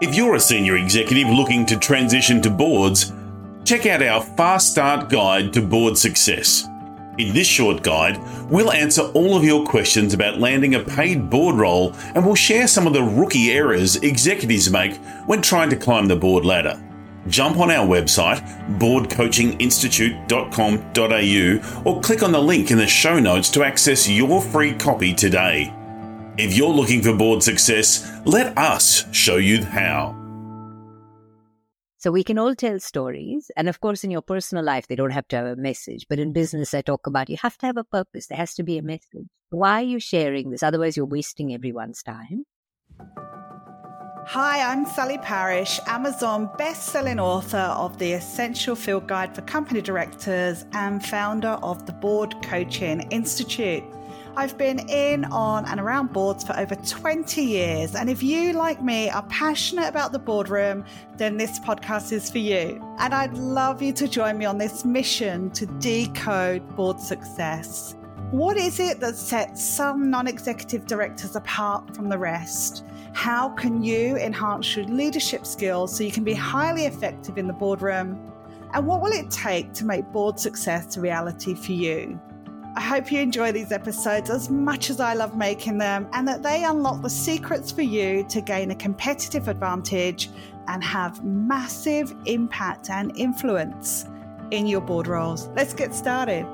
If you're a senior executive looking to transition to boards, check out our Fast Start Guide to Board Success. In this short guide, we'll answer all of your questions about landing a paid board role and we'll share some of the rookie errors executives make when trying to climb the board ladder. Jump on our website, boardcoachinginstitute.com.au, or click on the link in the show notes to access your free copy today. If you're looking for board success, let us show you how. So we can all tell stories. And of course, in your personal life, they don't have to have a message. But in business, I talk about you have to have a purpose. There has to be a message. Why are you sharing this? Otherwise, you're wasting everyone's time. Hi, I'm Sally Parish, Amazon best-selling author of The Essential Field Guide for Company Directors and founder of the Board Coaching Institute. I've been in, on, and around boards for over 20 years. And if you, like me, are passionate about the boardroom, then this podcast is for you. And I'd love you to join me on this mission to decode board success. What is it that sets some non executive directors apart from the rest? How can you enhance your leadership skills so you can be highly effective in the boardroom? And what will it take to make board success a reality for you? I hope you enjoy these episodes as much as I love making them and that they unlock the secrets for you to gain a competitive advantage and have massive impact and influence in your board roles. Let's get started.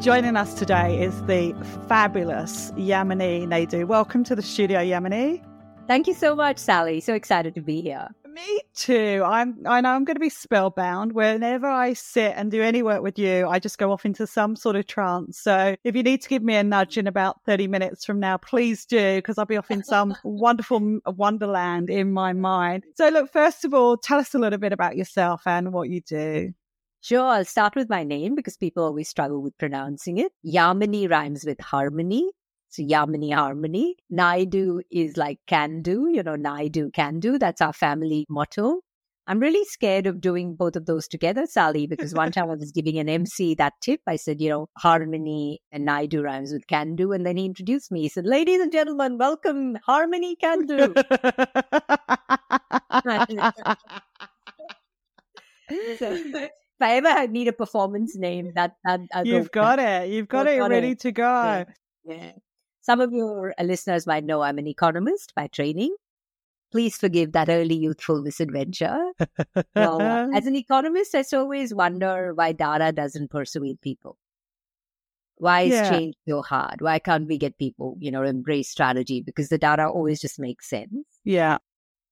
Joining us today is the fabulous Yamini Naidu. Welcome to the studio, Yamini. Thank you so much, Sally. So excited to be here. Me too. I'm. I know I'm going to be spellbound. Whenever I sit and do any work with you, I just go off into some sort of trance. So if you need to give me a nudge in about thirty minutes from now, please do, because I'll be off in some wonderful wonderland in my mind. So look, first of all, tell us a little bit about yourself and what you do. Sure, I'll start with my name because people always struggle with pronouncing it. Yamini rhymes with harmony. So Yamini Harmony. Naidu is like can do, you know, Naidu can do. That's our family motto. I'm really scared of doing both of those together, Sally, because one time I was giving an MC that tip. I said, you know, harmony and Naidu rhymes with can do. And then he introduced me. He said, ladies and gentlemen, welcome harmony can do. so, if I ever need a performance name, that, that you've got it. You've got it got ready it. to go. Yeah. yeah. Some of your listeners might know I'm an economist by training. Please forgive that early youthful misadventure. well, as an economist, I always wonder why data doesn't persuade people. Why is yeah. change so hard? Why can't we get people, you know, embrace strategy? Because the data always just makes sense. Yeah.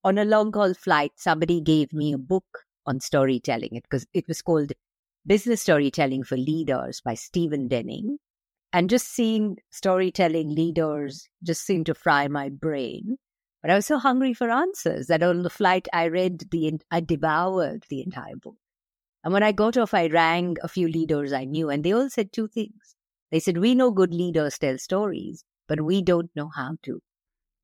On a long haul flight, somebody gave me a book on storytelling. It because it was called Business Storytelling for Leaders by Stephen Denning and just seeing storytelling leaders just seemed to fry my brain. But I was so hungry for answers that on the flight I read the I devoured the entire book. And when I got off, I rang a few leaders I knew, and they all said two things. They said, "We know good leaders tell stories, but we don't know how to."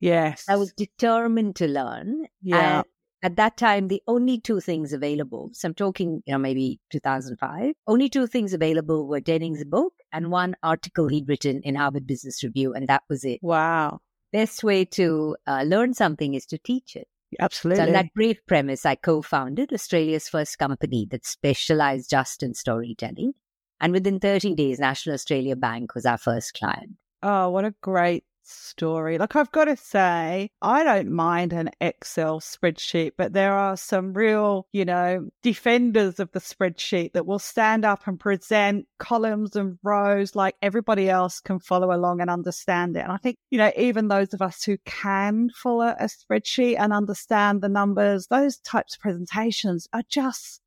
Yes, I was determined to learn. Yeah, at that time, the only two things available, so I'm talking, you know, maybe 2005, only two things available were Denning's book and one article he'd written in Harvard Business Review, and that was it. Wow. Best way to uh, learn something is to teach it. Absolutely. So, on that brave premise, I co founded Australia's first company that specialized just in storytelling. And within 30 days, National Australia Bank was our first client. Oh, what a great story. Like, I've got to say, I don't mind an Excel spreadsheet, but there are some real, you know, defenders of the spreadsheet that will stand up and present columns and rows like everybody else can follow along and understand it. And I think, you know, even those of us who can follow a spreadsheet and understand the numbers, those types of presentations are just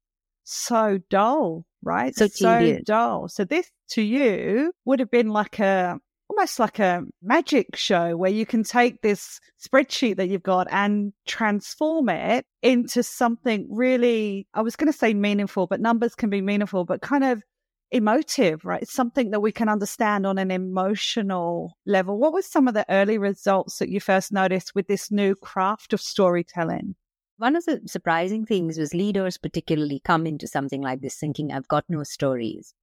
so dull, right? So, so dull. So this to you would have been like a almost like a magic show where you can take this spreadsheet that you've got and transform it into something really, I was going to say meaningful, but numbers can be meaningful, but kind of emotive, right? It's something that we can understand on an emotional level. What were some of the early results that you first noticed with this new craft of storytelling? One of the surprising things was leaders, particularly, come into something like this thinking, I've got no stories.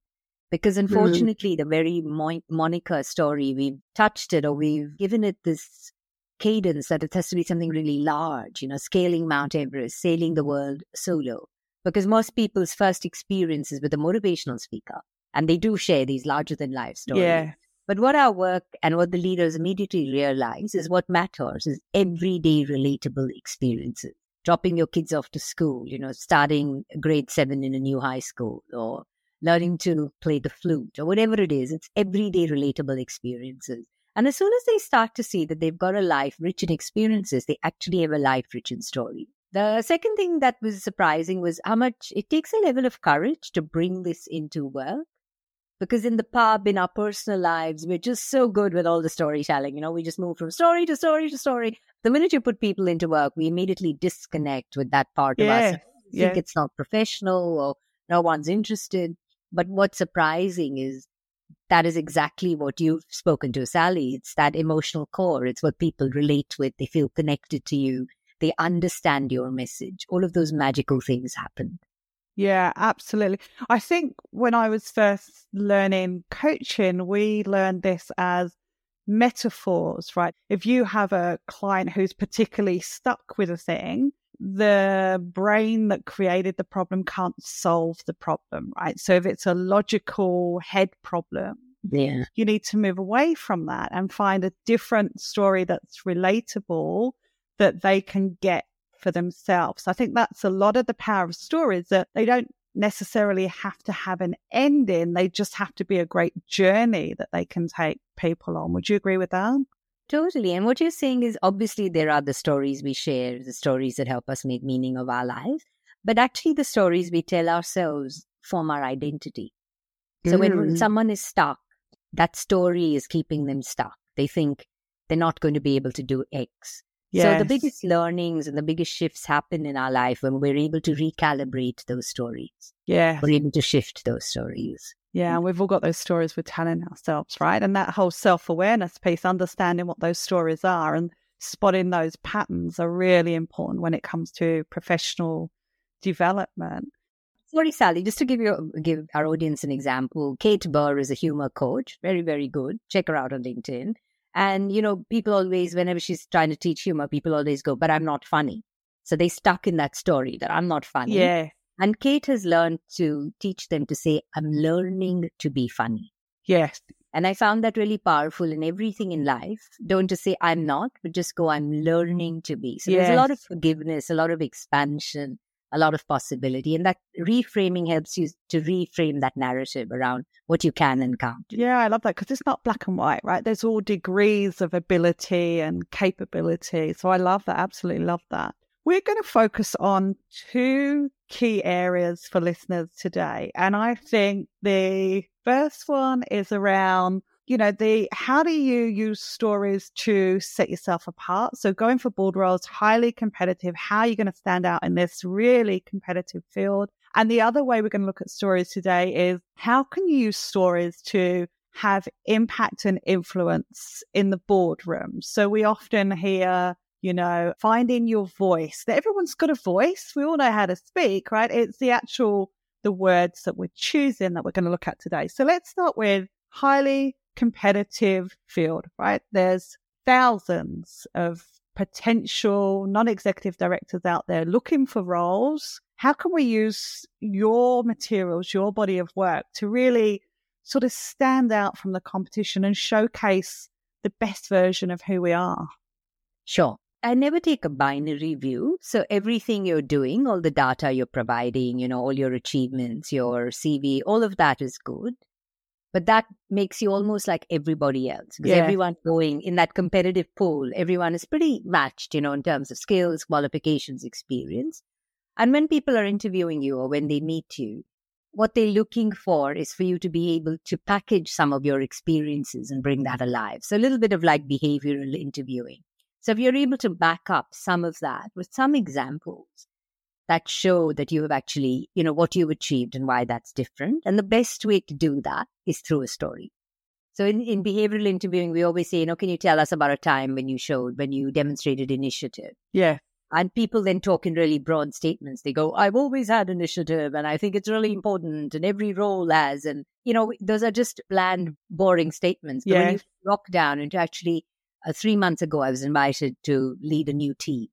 Because mm-hmm. unfortunately, mm. the very mo- moniker story, we've touched it or we've given it this cadence that it has to be something really large, you know, scaling Mount Everest, sailing the world solo. Because most people's first experience is with a motivational speaker, and they do share these larger than life stories. Yeah. But what our work and what the leaders immediately realize is what matters is everyday relatable experiences. Dropping your kids off to school, you know, starting grade seven in a new high school or learning to play the flute or whatever it is. It's everyday relatable experiences. And as soon as they start to see that they've got a life rich in experiences, they actually have a life rich in story. The second thing that was surprising was how much it takes a level of courage to bring this into work. Because in the pub, in our personal lives, we're just so good with all the storytelling. You know, we just move from story to story to story. The minute you put people into work, we immediately disconnect with that part Yeah, of us. We yeah. think it's not professional or no one's interested. But what's surprising is that is exactly what you've spoken to, Sally. It's that emotional core. It's what people relate with. They feel connected to you. They understand your message. All of those magical things happen. Yeah, absolutely. I think when I was first learning coaching, we learned this as metaphors, right? If you have a client who's particularly stuck with a thing, the brain that created the problem can't solve the problem, right? So if it's a logical head problem, Yeah. you need to move away from that and find a different story that's relatable that they can get for themselves. I think that's a lot of the power of stories that they don't necessarily have to have an ending. They just have to be a great journey that they can take people on. Would you agree with that? Totally. And what you're saying is obviously there are the stories we share, the stories that help us make meaning of our lives. But actually, the stories we tell ourselves form our identity. So when Mm. someone is stuck, that story is keeping them stuck. They think they're not going to be able to do X. So the biggest learnings and the biggest shifts happen in our life when we're able to recalibrate those stories. Yeah. We're able to shift those stories. Yeah, and we've all got those stories we're telling ourselves, right? And that whole self awareness piece, understanding what those stories are and spotting those patterns are really important when it comes to professional development. Sorry, Sally, just to give you give our audience an example, Kate Burr is a humor coach, very, very good. Check her out on LinkedIn. And you know, people always, whenever she's trying to teach humor, people always go, "But I'm not funny." So they stuck in that story that I'm not funny. Yeah. And Kate has learned to teach them to say, "I'm learning to be funny." Yes. And I found that really powerful in everything in life. Don't just say I'm not, but just go, I'm learning to be. So there's a lot of forgiveness, a lot of expansion, a lot of possibility. And that reframing helps you to reframe that narrative around what you can and can't do. Yeah, I love that because it's not black and white, right? There's all degrees of ability and capability. So I love that. Absolutely love that. We're going to focus on two key areas for listeners today. And I think the first one is around, you know, the how do you use stories to set yourself apart? So going for board roles, highly competitive. How are you going to stand out in this really competitive field? And the other way we're going to look at stories today is how can you use stories to have impact and influence in the boardroom? So we often hear, you know, finding your voice. That everyone's got a voice. We all know how to speak, right? It's the actual the words that we're choosing that we're going to look at today. So let's start with highly competitive field, right? There's thousands of potential non-executive directors out there looking for roles. How can we use your materials, your body of work to really sort of stand out from the competition and showcase the best version of who we are? Sure. I never take a binary view. So everything you're doing, all the data you're providing, you know, all your achievements, your CV, all of that is good. But that makes you almost like everybody else because Yeah. everyone going in that competitive pool, everyone is pretty matched, you know, in terms of skills, qualifications, experience. And when people are interviewing you or when they meet you, what they're looking for is for you to be able to package some of your experiences and bring that alive. So a little bit of like behavioral interviewing. So if you're able to back up some of that with some examples that show that you have actually, you know, what you've achieved and why that's different. And the best way to do that is through a story. So in, in behavioral interviewing, we always say, you know, can you tell us about a time when you showed, when you demonstrated initiative? Yeah. And people then talk in really broad statements. They go, I've always had initiative and I think it's really important and every role has. And, you know, those are just bland, boring statements. But when you rock down into actually uh, three months ago, I was invited to lead a new team.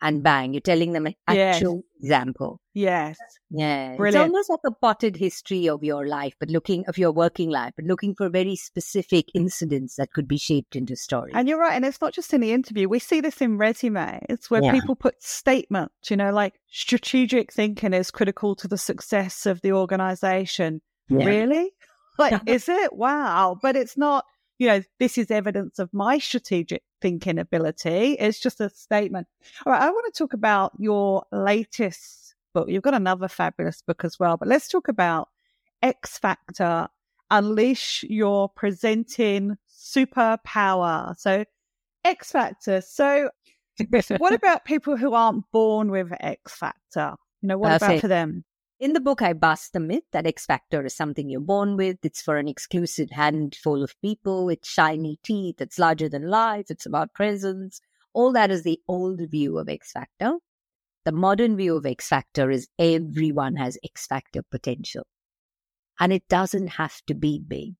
And bang, you're telling them an Yes. actual example. Yes. Yeah. It's Brilliant. almost like a potted history of your life, but looking of your working life, but looking for very specific incidents that could be shaped into stories. And you're right. And it's not just in the interview. We see this in resumes where Yeah. people put statements, you know, like strategic thinking is critical to the success of the organization. Yeah. Really? Like, is it? Wow. But it's not, you know, this is evidence of my strategic thinking ability. It's just a statement. All right. I want to talk about your latest book. You've got another fabulous book as well, but let's talk about X Factor Unleash Your Presenting Superpower. So, X Factor. So, what about people who aren't born with X Factor? You know, what about Perfect. for them? In the book, I bust the myth that X Factor is something you're born with. It's for an exclusive handful of people. It's shiny teeth. It's larger than life. It's about presence. All that is the old view of X Factor. The modern view of X Factor is everyone has X Factor potential. And it doesn't have to be big.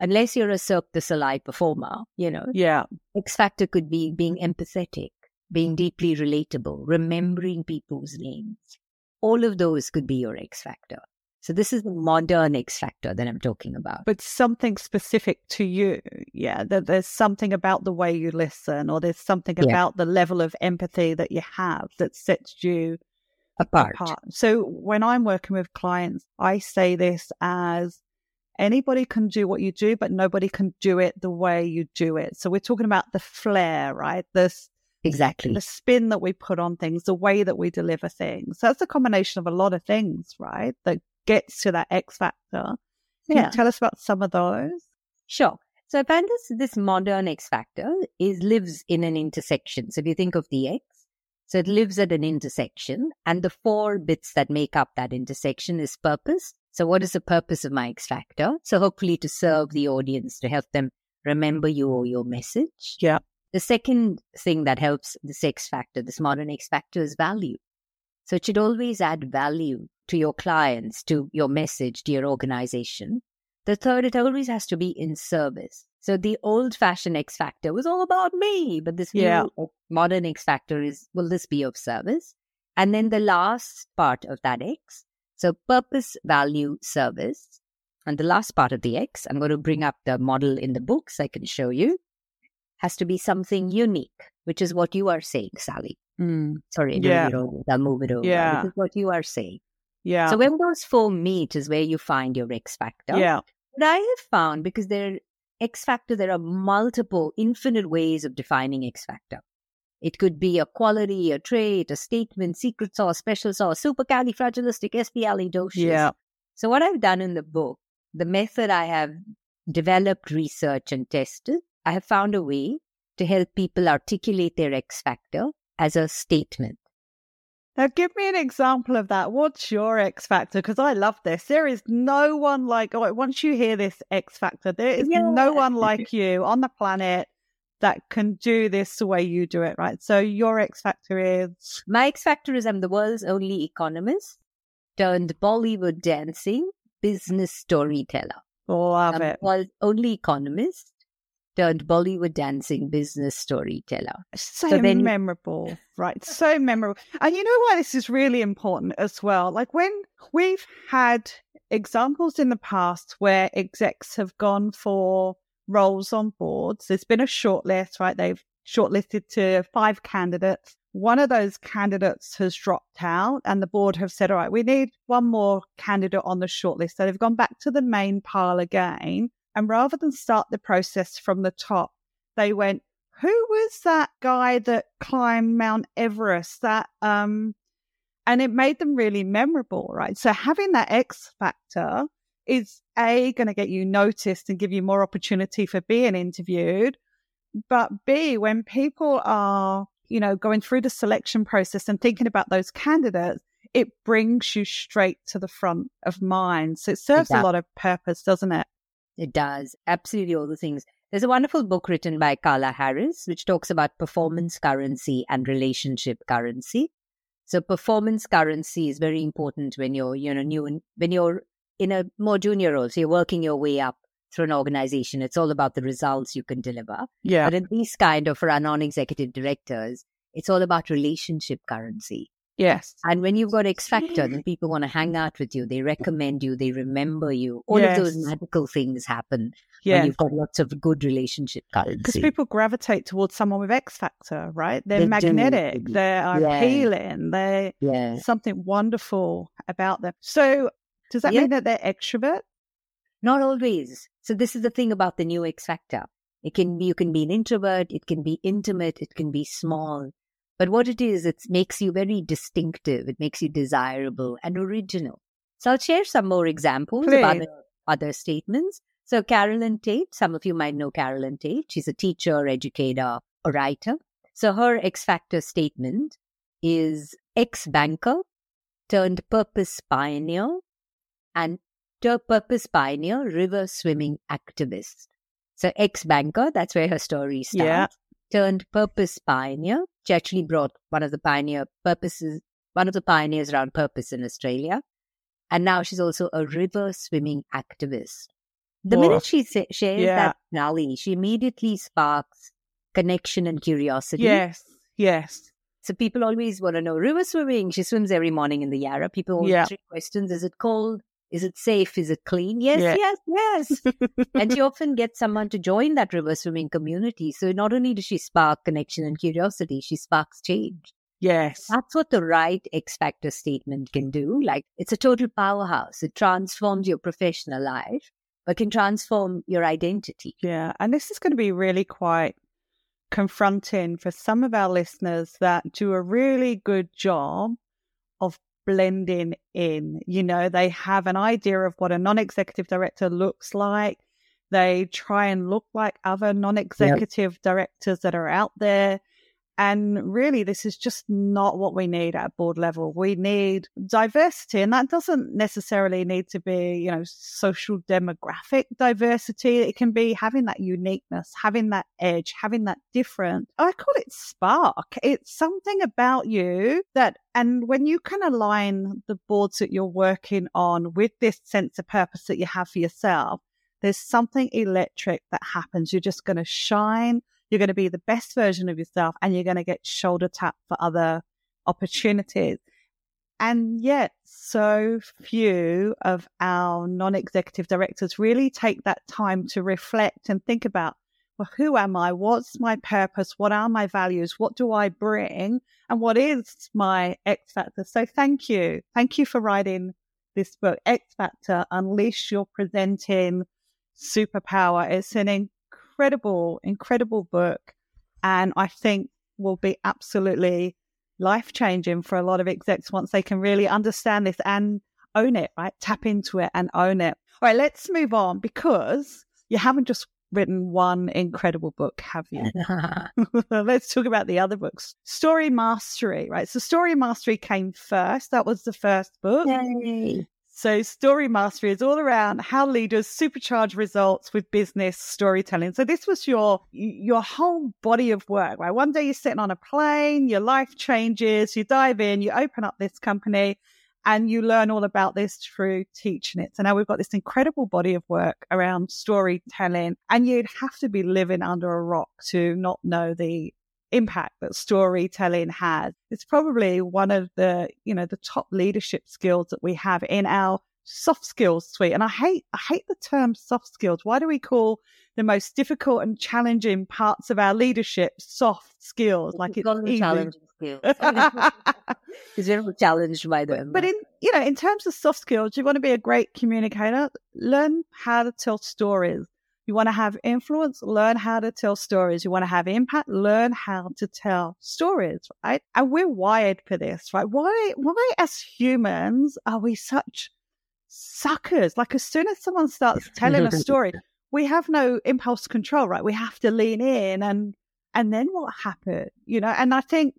Unless you're a Cirque du Soleil performer, you know, Yeah. X Factor could be being empathetic, being deeply relatable, remembering people's names. All of those could be your X Factor. So this is the modern X Factor that I'm talking about. But something specific to you. Yeah. That there's something about the way you listen, or there's something Yeah. about the level of empathy that you have that sets you Apart. apart. So when I'm working with clients, I say this as anybody can do what you do, but nobody can do it the way you do it. So we're talking about the flair, right? This Exactly. the spin that we put on things, the way that we deliver things. So that's a combination of a lot of things, right? That gets to that X factor. Can Yeah. you tell us about some of those? Sure. So I find this this modern X factor is lives in an intersection. So if you think of the X, so it lives at an intersection, and the four bits that make up that intersection is purpose. So what is the purpose of my X factor? So hopefully to serve the audience, to help them remember you or your message. Yeah. The second thing that helps this X factor, this modern X factor, is value. So it should always add value to your clients, to your message, to your organization. The third, it always has to be in service. So the old fashioned X Factor was all about me, but this Yeah. new modern X Factor is, will this be of service? And then the last part of that X, so purpose, value, service. And the last part of the X, I'm going to bring up the model in the book so I can show you, has to be something unique, which is what you are saying, Sally. Mm. Sorry, Yeah. need. I'll uh, move it over. Yeah. This is what you are saying. Yeah. So when those four meet is where you find your X Factor. yeah. But I have found because there X Factor, there are multiple, infinite ways of defining X Factor. It could be a quality, a trait, a statement, secret sauce, special sauce, supercalifragilisticexpialidocious. Yeah. So what I've done in the book, the method I have developed, researched, and tested, I have found a way to help people articulate their X Factor as a statement. Now, give me an example of that. What's your X factor? Because I love this. There is no one like, oh, once you hear this X factor, there is no one like you on the planet that can do this the way you do it, right? So, your X factor is, My X Factor is I'm the world's only economist turned Bollywood dancing business storyteller. love I'm it. the world's only economist turned Bollywood dancing business storyteller. So, So then- memorable, right? So memorable. And you know why this is really important as well? Like when we've had examples in the past where execs have gone for roles on boards, there's been a shortlist, right? They've shortlisted to five candidates. One of those candidates has dropped out, and the board have said, All right, we need one more candidate on the shortlist. So they've gone back to the main pile again. And rather than start the process from the top, they went, who was that guy that climbed Mount Everest? That um, and it made them really memorable, right? So having that X factor is a going to get you noticed and give you more opportunity for being interviewed, but b when people are you know going through the selection process and thinking about those candidates, it brings you straight to the front of mind. So it serves a lot of purpose, doesn't it? It does absolutely all the things. There's a wonderful book written by Carla Harris, which talks about performance currency and relationship currency. So performance currency is very important when you're, you know, new in, when you're in a more junior role. So you're working your way up through an organization. It's all about the results you can deliver. Yeah. But in these kind of, for our non executive directors, it's all about relationship currency. Yes. And when you've got X Factor, then people want to hang out with you. They recommend you. They remember you. All of those magical things happen when Yeah. you've got lots of good relationship Because people gravitate towards someone with X factor, right? They're They do. magnetic. They are Yeah. appealing. They yeah. something wonderful about them. So does that Yeah. mean that they're extrovert? Not always. So this is the thing about the new X Factor. It can be, you can be an introvert, it can be intimate, it can be small. But what it is, it makes you very distinctive. It makes you desirable and original. So I'll share some more examples of Please. other, other statements. So Carolyn Tate, some of you might know Carolyn Tate. She's a teacher, educator, a writer. So her X Factor statement is ex banker turned purpose pioneer and ter- purpose pioneer river swimming activist. So ex banker, that's where her story starts. Turned purpose pioneer. She actually brought one of the pioneer purposes, one of the pioneers around purpose in Australia. And now she's also a river swimming activist. The Whoa. minute she sa- shares Yeah. that finale, she immediately sparks connection and curiosity. Yes. Yes. So people always want to know river swimming. She swims every morning in the Yarra. People always Yeah. three questions: Is it cold? Is it safe? Is it clean? Yes, Yeah. yes, yes. and she often gets someone to join that river swimming community. So not only does she spark connection and curiosity, she sparks change. Yes. That's what the right X Factor statement can do. Like it's a total powerhouse. It transforms your professional life, but can transform your identity. Yeah. And this is going to be really quite confronting for some of our listeners that do a really good job of blending in. You know, they have an idea of what a non executive director looks like. They try and look like other non executive directors that are out there. And really, this is just not what we need at board level. We need diversity, and that doesn't necessarily need to be, you know, social demographic diversity. It can be having that uniqueness, having that edge, having that different. I call it spark. It's something about you that, and when you can align the boards that you're working on with this sense of purpose that you have for yourself, there's something electric that happens. You're just going to shine you're going to be the best version of yourself and you're going to get shoulder tap for other opportunities. And yet, so few of our non executive directors really take that time to reflect and think about, well, who am I? What's my purpose? What are my values? What do I bring? And what is my X Factor? So, thank you. Thank you for writing this book, X Factor Unleash Your Presenting Superpower. It's an incredible, incredible book. And I think will be absolutely life changing for a lot of execs once they can really understand this and own it, right? Tap into it and own it. All right, let's move on because you haven't just written one incredible book, have you? Let's talk about the other books. Story Mastery, right? So Story Mastery came first. That was the first book. Yay. So story mastery is all around how leaders supercharge results with business storytelling. So this was your your whole body of work, right? One day you're sitting on a plane, your life changes, you dive in, you open up this company and you learn all about this through teaching it. So now we've got this incredible body of work around storytelling and you'd have to be living under a rock to not know the impact that storytelling has. It's probably one of the, you know, the top leadership skills that we have in our soft skills suite. And I hate, I hate the term soft skills. Why do we call the most difficult and challenging parts of our leadership soft skills? Like it's them challenging skills. Because we're challenged by them. But in you know, in terms of soft skills, you want to be a great communicator. Learn how to tell stories. You want to have influence, learn how to tell stories. You want to have impact, learn how to tell stories, right? And we're wired for this, right? Why, why as humans are we such suckers? Like as soon as someone starts telling a story, we have no impulse control, right? We have to lean in and, and then what happened, you know? And I think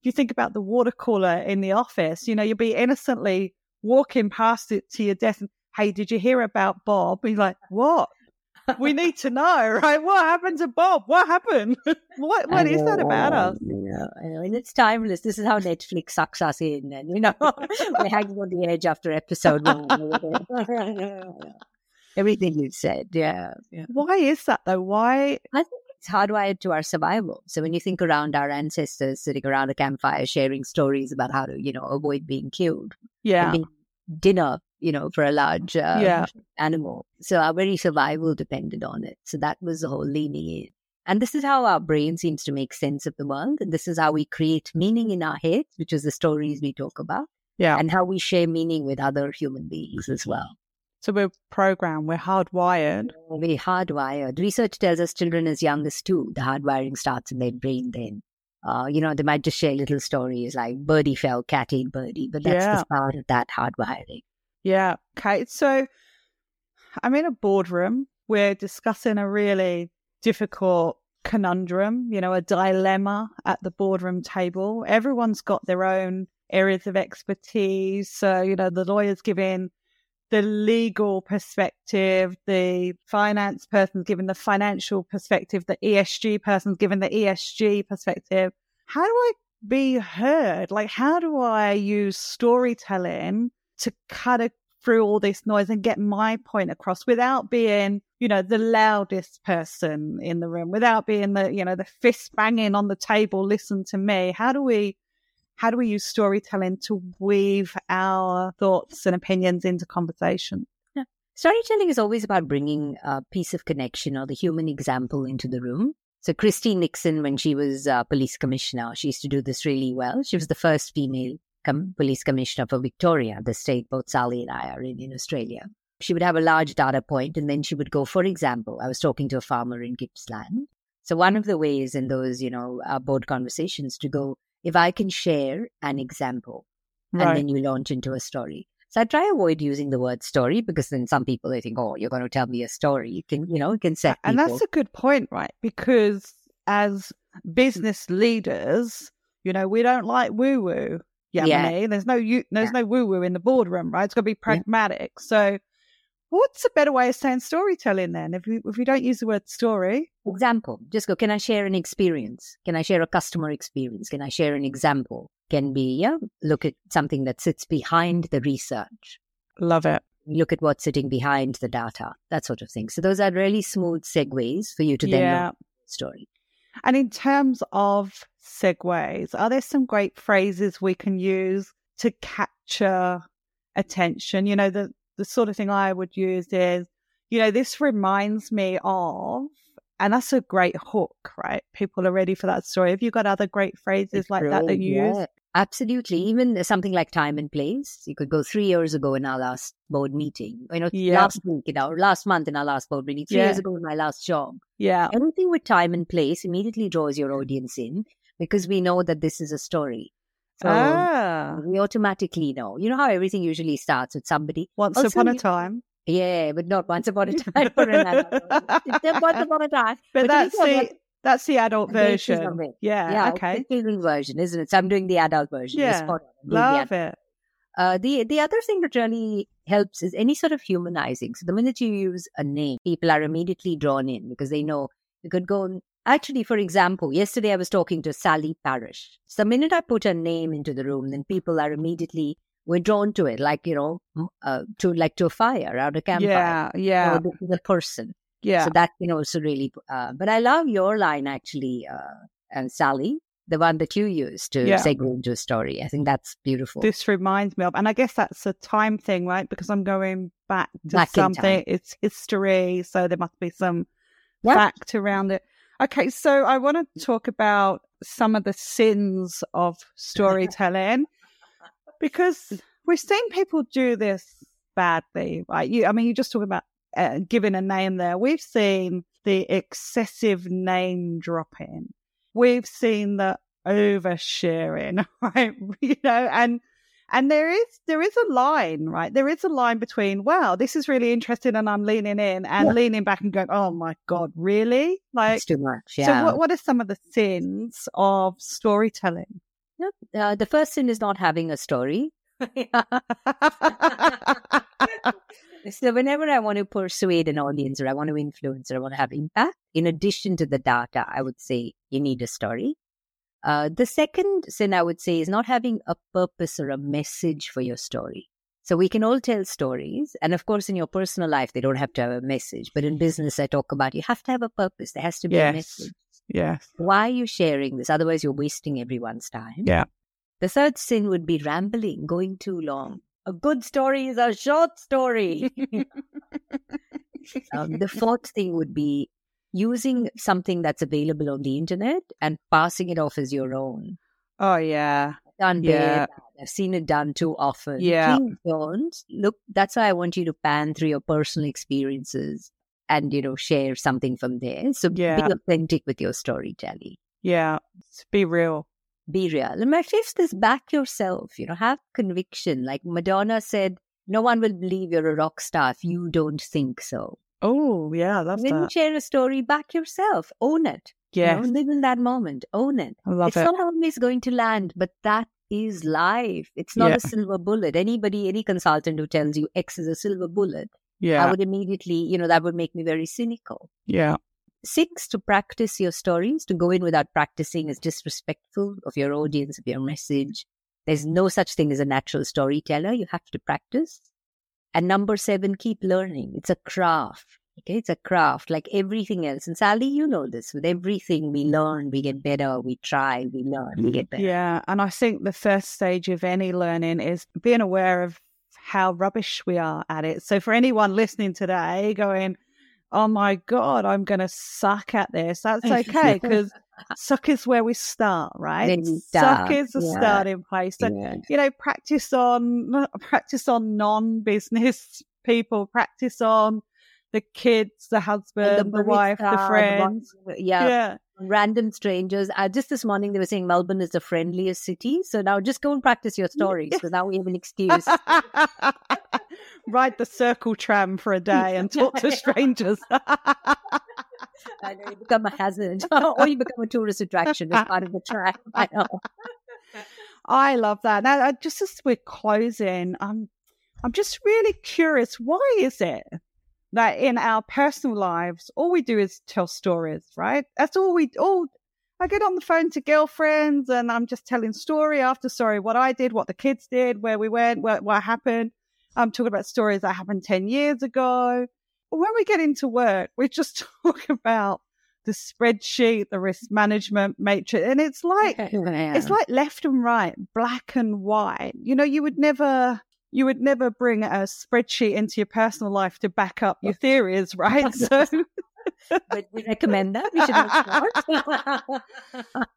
if you think about the water cooler in the office, you know, you'll be innocently walking past it to your desk and, hey, did you hear about Bob? And you're like, what? We need to know, right? What happened to Bob? What happened? what what is that about us? Yeah, I know. And it's timeless. This is how Netflix sucks us in. And, you know, we're hanging on the edge after episode one. everything you've said. Yeah, yeah. Why is that though? Why? I think it's hardwired to our survival. So when you think around our ancestors sitting around a campfire sharing stories about how to, you know, avoid being killed, Yeah. dinner, you know, for a large uh, Yeah. animal. So our very survival depended on it. So that was the whole leaning in. And this is how our brain seems to make sense of the world. And this is how we create meaning in our heads, which is the stories we talk about, Yeah. and how we share meaning with other human beings as well. So we're programmed. We're hardwired. We're hardwired. Research tells us children as young as two, the hardwiring starts in their brain then. Uh, you know, they might just share little stories like birdie fell, cat ate birdie, but that's Yeah. the start of that hardwiring. Yeah. Okay. So I'm in a boardroom. We're discussing a really difficult conundrum, you know, a dilemma at the boardroom table. Everyone's got their own areas of expertise. So, you know, the lawyer's giving the legal perspective, the finance person's giving the financial perspective, the ESG person's giving the ESG perspective. How do I be heard? Like, how do I use storytelling to cut a, through all this noise and get my point across without being, you know, the loudest person in the room, without being the, you know, the fist banging on the table, listen to me. How do we, how do we use storytelling to weave our thoughts and opinions into conversation? Storytelling is always about bringing a piece of connection or the human example into the room. So, Christine Nixon, when she was uh, police commissioner, she used to do this really well. She was the first female com- police commissioner for Victoria, the state both Sally and I are in in Australia. She would have a large data point and then she would go, for example, I was talking to a farmer in Gippsland. So, one of the ways in those, you know, uh, board conversations to go, if I can share an example, and then you launch into a story. So I try avoid using the word story because then some people they think, oh, you're going to tell me a story. You can, you know, you can set and people. that's a good point, right? Because as business leaders, you know, we don't like woo woo. Yeah, Yeah. there's no you, there's Yeah. no woo woo in the boardroom, right? It's got to be pragmatic. So, what's a better way of saying storytelling then? If we if we don't use the word story, example. Just go. Can I share an experience? Can I share a customer experience? Can I share an example? Can be yeah. Look at something that sits behind the research. love it. Look at what's sitting behind the data. That sort of thing. So those are really smooth segues for you to then Yeah. story. And in terms of segues, are there some great phrases we can use to capture attention? You know, the, the sort of thing I would use is, you know, this reminds me of, and that's a great hook, right? People are ready for that story. Have you got other great phrases It's like that that brilliant, you use? Absolutely. Even something like time and place. You could go three years ago in our last board meeting. You know, Yeah. last week in our last month in our last board meeting. Three Yeah. years ago in my last job. Yeah. Anything with time and place immediately draws your audience in because we know that this is a story. So ah, we automatically know. You know how everything usually starts with somebody. once Also, upon a you- time. Yeah, but not once upon a time for an adult. It's just once upon a time. But, you that's the that's the adult version. Yeah, Yeah, okay. the children's version, isn't it? So I'm doing the adult version. Yeah. I'm the Love it. Uh, the the other thing that really helps is any sort of humanizing. So the minute you use a name, people are immediately drawn in because they know you could go. And, actually, for example, yesterday I was talking to Sally Parish. So the minute I put a name into the room, then people are immediately we're drawn to it, like you know, uh, to like to a fire around a campfire. Yeah, yeah, this is a person. Yeah. So that can also really. Uh, but I love your line actually, uh, and Sally, the one that you used to Yeah. segue into a story. I think that's beautiful. this reminds me of, and I guess that's a time thing, right? Because I'm going back to Back something. It's history, so there must be some Yeah. fact around it. Okay, so I want to talk about some of the sins of storytelling because we've seen people do this badly, right? You, I mean, you just talk about uh, giving a name there. We've seen the excessive name dropping. We've seen the oversharing, right? You know, and and there is there is a line, right? There is a line between wow, this is really interesting, and I'm leaning in, and Yeah. leaning back and going, oh my god, really? Like, it's too much. Yeah. so what what are some of the sins of storytelling? Yep. Uh, the first sin is not having a story. so whenever I want to persuade an audience or I want to influence or I want to have impact, in addition to the data, I would say you need a story. Uh, the second sin I would say is not having a purpose or a message for your story. So we can all tell stories. And of course, in your personal life, they don't have to have a message. But in business, I talk about you have to have a purpose. There has to be yes. a message. Yes. Why are you sharing this? Otherwise, you're wasting everyone's time. Yeah. The third sin would be rambling, going too long. A good story is a short story. um, the fourth thing would be using something that's available on the internet and passing it off as your own. Oh yeah. Done Yeah. bad. I've seen it done too often. Yeah. Please don't. Look, that's why I want you to pan through your personal experiences and, you know, share something from there. So Yeah. be authentic with your storytelling. Yeah. Be real. Be real. And my fifth is back yourself, you know, have conviction. Like Madonna said, no one will believe you're a rock star if you don't think so. Oh yeah, I love when you that. share a story, back yourself, own it. You Yeah. know, live in that moment, own it. I love it's it. not always going to land, but that is life. It's not Yeah. a silver bullet. Anybody, any consultant who tells you X is a silver bullet, yeah. I would immediately, you know, that would make me very cynical. Yeah. Six, to practice your stories. To go in without practicing is disrespectful of your audience, of your message. There's no such thing as a natural storyteller. You have to practice. And number seven, keep learning. It's a craft. Okay, it's a craft like everything else. And Sally, you know this. With everything we learn, we get better. We try, we learn, we get better. Yeah. And I think the first stage of any learning is being aware of how rubbish we are at it. So for anyone listening today going, Oh my God, I'm going to suck at this. That's okay because suck is where we start, right? We Suck is the yeah. starting place. So, Yeah. you know, practice on, practice on non-business people, practice on the kids, the husband, And the, wife, barista, the the friends. bar- yeah, yeah. random strangers. Uh, just this morning, they were saying Melbourne is the friendliest city. So now just go and practice your stories. So now we have an excuse. Ride the circle tram for a day and talk to strangers. I know you become a hazard, or you become a tourist attraction as part of the track. I know. I love that. Now, uh, just as we're closing, I'm, I'm just really curious. Why is it that in our personal lives, all we do is tell stories, right? That's all we all. I get on the phone to girlfriends and I'm just telling story after story what I did, what the kids did, where we went, what, what happened. I'm talking about stories that happened 10 years ago. When we get into work, we just talk about the spreadsheet, the risk management matrix. And it's like, it's like left and right, black and white. You know, you would never you would never bring a spreadsheet into your personal life to back up your theories, right? So but we recommend that. We should have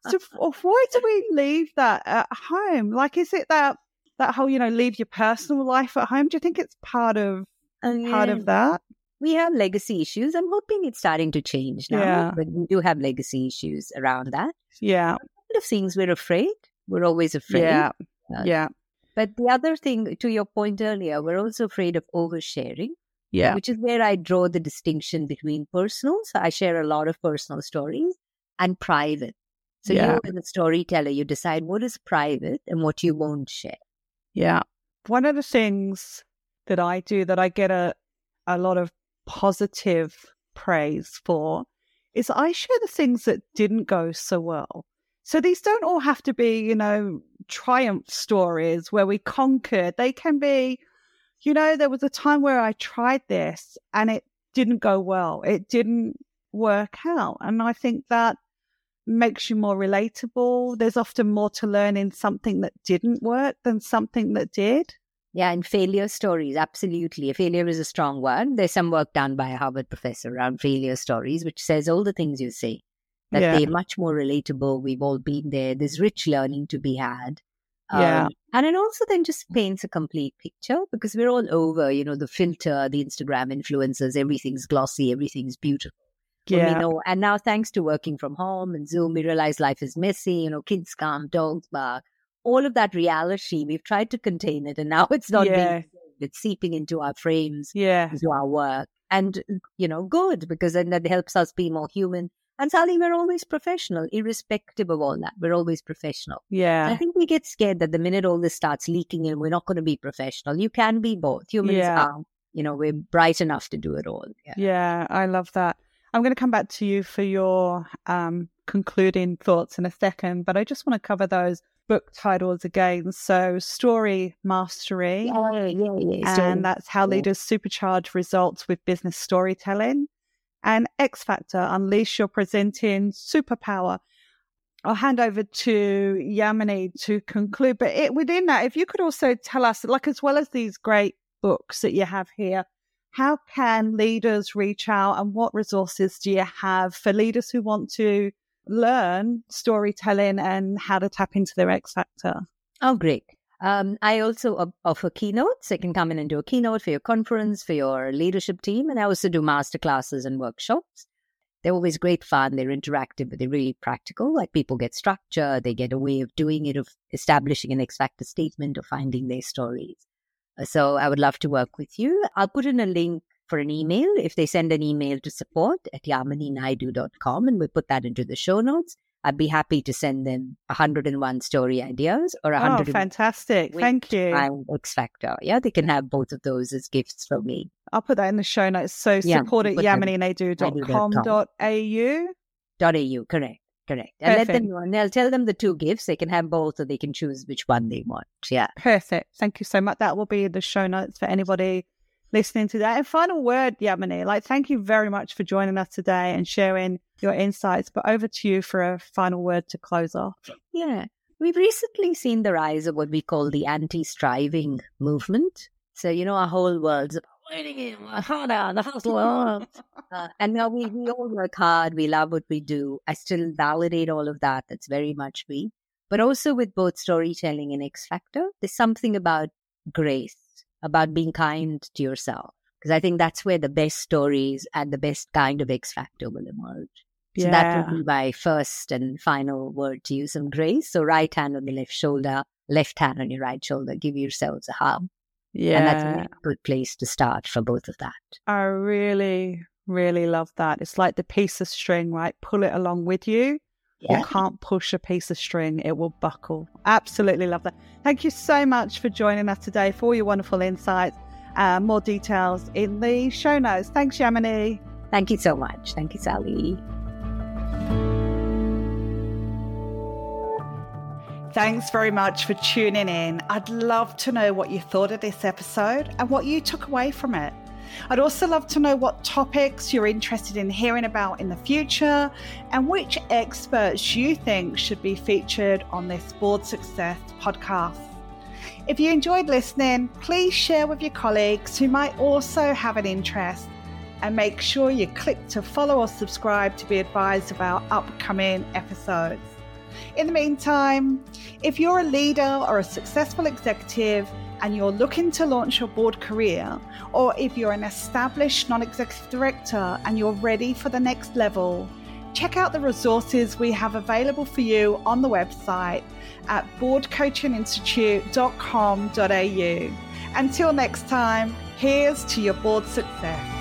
so why do we leave that at home? Like is it that that whole, you know, leave your personal life at home? Do you think it's part of part of that? We have legacy issues. I'm hoping it's starting to change now, Yeah. but we do have legacy issues around that. Yeah. A lot of things we're afraid. We're always afraid. Yeah. Uh, Yeah. But the other thing, to your point earlier, we're also afraid of oversharing, uh, Yeah. which is where I draw the distinction between personal. So I share a lot of personal stories and private. So Yeah. you, as a storyteller, you decide what is private and what you won't share. Yeah. One of the things that I do that I get a, a lot of positive praise for is I share the things that didn't go so well. So these don't all have to be, you know, triumph stories where we conquered. They can be, you know, there was a time where I tried this and it didn't go well. It didn't work out. And I think that makes you more relatable. There's often more to learn in something that didn't work than something that did. Yeah, and failure stories, absolutely. A failure is a strong word. There's some work done by a Harvard professor around failure stories, which says all the things you say, that Yeah. they're much more relatable. We've all been there. There's rich learning to be had. Yeah. Um, and it also then just paints a complete picture because we're all over, you know, the filter, the Instagram influencers, everything's glossy, everything's beautiful. Yeah. know, and now thanks to working from home and Zoom, we realize life is messy. You know, kids come, dogs bark. All of that reality, we've tried to contain it, and now it's not Yeah. being. It's seeping into our frames, Yeah. into our work, and you know, good because then that helps us be more human. And Sally, we're always professional, irrespective of all that. We're always professional. Yeah. I think we get scared that the minute all this starts leaking in, we're not going to be professional. You can be both. Humans Yeah. are, you know, we're bright enough to do it all. Yeah. Yeah. I love that. I'm going to come back to you for your um, concluding thoughts in a second, but I just want to cover those book titles again. So, Story Mastery. Yeah, yeah, yeah. And that's how leaders supercharge results with business storytelling. And X Factor, Unleash Your Presenting Superpower. I'll hand over to Yamini to conclude. But it, within that, if you could also tell us, like, as well as these great books that you have here, how can leaders reach out and what resources do you have for leaders who want to learn storytelling and how to tap into their X factor? Oh, great. Um, I also offer keynotes. You can come in and do a keynote for your conference, for your leadership team. And I also do master classes and workshops. They're always great fun. They're interactive, but they're really practical. Like people get structure, they get a way of doing it, of establishing an X factor statement, or finding their stories. Uh, so I would love to work with you. I'll put in a link for an email if they send an email to support at yamininaidu.com and we put that into the show notes. I'd be happy to send them 101 story ideas or 100. Oh, fantastic. Thank you. X Factor. Yeah, they can have both of those as gifts from me. I'll put that in the show notes. So yeah, support at yamininaidu.com.au. .au, correct. Correct. And Perfect. let them know. And I'll tell them the two gifts. They can have both or they can choose which one they want. Yeah. Perfect. Thank you so much. That will be in the show notes for anybody listening to that. And final word, Yamini, like thank you very much for joining us today and sharing your insights. But over to you for a final word to close off. Yeah. We've recently seen the rise of what we call the anti striving movement. So, you know, our whole world's harder, the hustle. uh, and now we, we all work hard. We love what we do. I still validate all of that. That's very much me. But also with both storytelling and X Factor, there's something about grace about being kind to yourself. Because I think that's where the best stories and the best kind of X factor will emerge. So yeah. that would be my first and final word to you some grace. So right hand on the left shoulder, left hand on your right shoulder. Give yourselves a hug. Yeah. And that's a good place to start for both of that. I really, really love that. It's like the piece of string, right? Pull it along with you yeah. You can't push a piece of string, it will buckle. Absolutely love that. Thank you so much for joining us today for all your wonderful insights. Uh, more details in the show notes. Thanks, Yamini. Thank you so much. Thank you, Sally. Thanks very much for tuning in. I'd love to know what you thought of this episode and what you took away from it. I'd also love to know what topics you're interested in hearing about in the future and which experts you think should be featured on this Board Success podcast. If you enjoyed listening, please share with your colleagues who might also have an interest and make sure you click to follow or subscribe to be advised about upcoming episodes. In the meantime, if you're a leader or a successful executive and you're looking to launch your board career, or if you're an established non executive director and you're ready for the next level, check out the resources we have available for you on the website at boardcoachinginstitute.com.au. Until next time, here's to your board success.